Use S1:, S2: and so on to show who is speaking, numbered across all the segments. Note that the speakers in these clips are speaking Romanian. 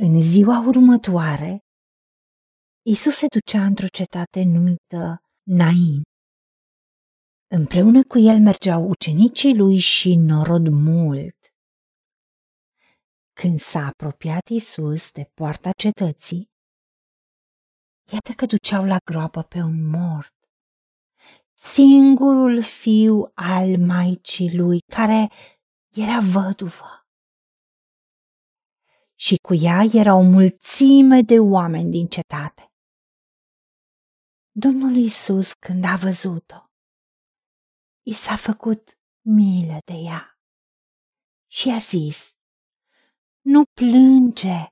S1: În ziua următoare, Isus se ducea într-o cetate numită Nain. Împreună cu el mergeau ucenicii lui și norod mult. Când s-a apropiat Isus de poarta cetății, iată că duceau la groapă pe un mort, singurul fiu al maicii lui, care era văduvă și cu ea era o mulțime de oameni din cetate. Domnul Isus, când a văzut-o, i s-a făcut milă de ea și a zis, nu plânge.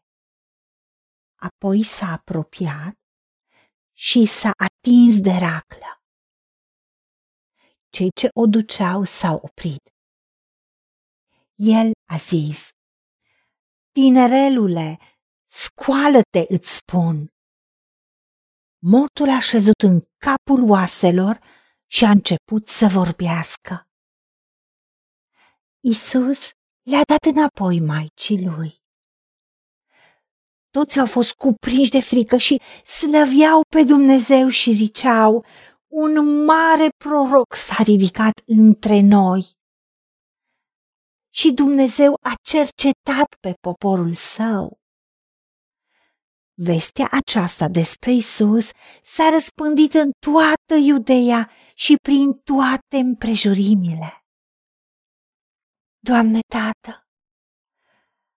S1: Apoi s-a apropiat și s-a atins de raclă. Cei ce o duceau s-au oprit. El a zis, Tinerelule, scoală-te, îți spun. Mortul a șezut în capul oaselor și a început să vorbească. Isus le-a dat înapoi maicii lui. Toți au fost cuprinși de frică și slăviau pe Dumnezeu și ziceau, un mare proroc s-a ridicat între noi și Dumnezeu a cercetat pe poporul său. Vestea aceasta despre Isus s-a răspândit în toată Iudeea și prin toate împrejurimile. Doamne Tată,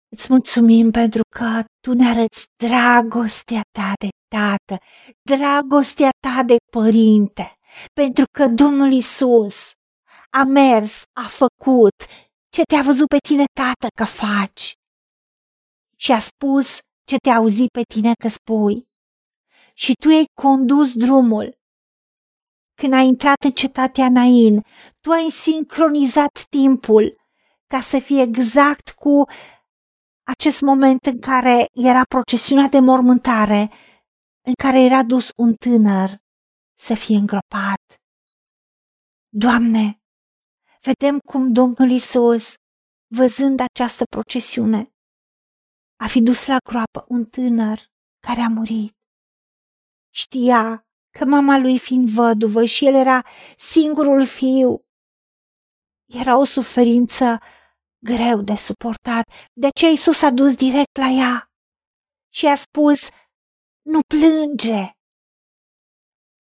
S1: îți mulțumim pentru că Tu ne arăți dragostea Ta de Tată, dragostea Ta de Părinte, pentru că Domnul Isus a mers, a făcut ce te-a văzut pe tine, tată, că faci. Și a spus ce te-a auzit pe tine că spui. Și tu ai condus drumul. Când ai intrat în cetatea Nain, tu ai sincronizat timpul ca să fie exact cu acest moment în care era procesiunea de mormântare, în care era dus un tânăr să fie îngropat. Doamne, vedem cum Domnul Isus, văzând această procesiune, a fi dus la groapă un tânăr care a murit. Știa că mama lui fiind văduvă și el era singurul fiu, era o suferință greu de suportat, de aceea Isus a dus direct la ea și a spus, nu plânge.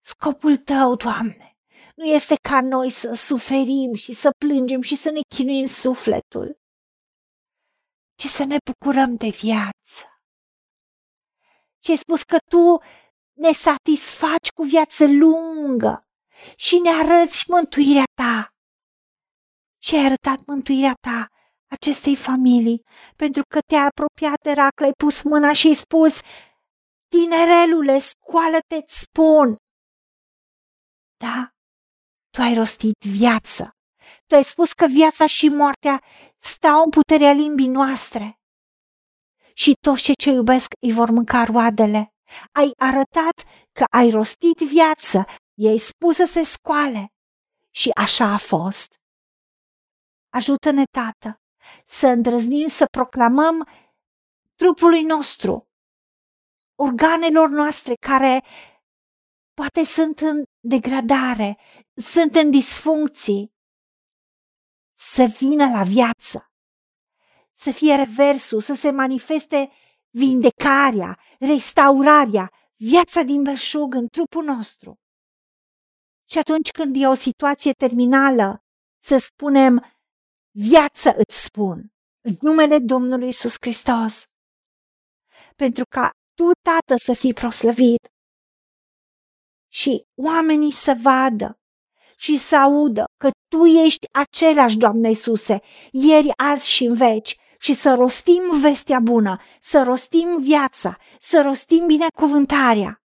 S1: Scopul tău, Doamne, nu este ca noi să suferim și să plângem și să ne chinuim sufletul, ci să ne bucurăm de viață. Și ai spus că tu ne satisfaci cu viață lungă și ne arăți mântuirea ta. Și ai arătat mântuirea ta acestei familii, pentru că te-ai apropiat de raclă, ai pus mâna și ai spus, tinerelule, scoală-te, spun. Da, tu ai rostit viață. Tu ai spus că viața și moartea stau în puterea limbii noastre. Și toți cei ce iubesc îi vor mânca roadele. Ai arătat că ai rostit viață, i-ai spus să se scoale. Și așa a fost. Ajută-ne, Tată, să îndrăznim să proclamăm trupului nostru, organelor noastre care poate sunt în degradare, sunt în disfuncții, să vină la viață, să fie reversul, să se manifeste vindecarea, restaurarea, viața din belșug în trupul nostru. Și atunci când e o situație terminală, să spunem, viață îți spun, în numele Domnului Isus Hristos, pentru ca tu, Tată, să fii proslăvit și oamenii să vadă și să audă că Tu ești același, Doamne Iisuse, ieri, azi și în veci, și să rostim vestea bună, să rostim viața, să rostim binecuvântarea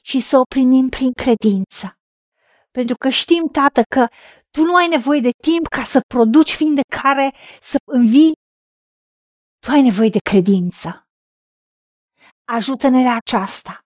S1: și să o primim prin credință. Pentru că știm, Tată, că Tu nu ai nevoie de timp ca să produci vindecare, să învii. Tu ai nevoie de credință. Ajută-ne la aceasta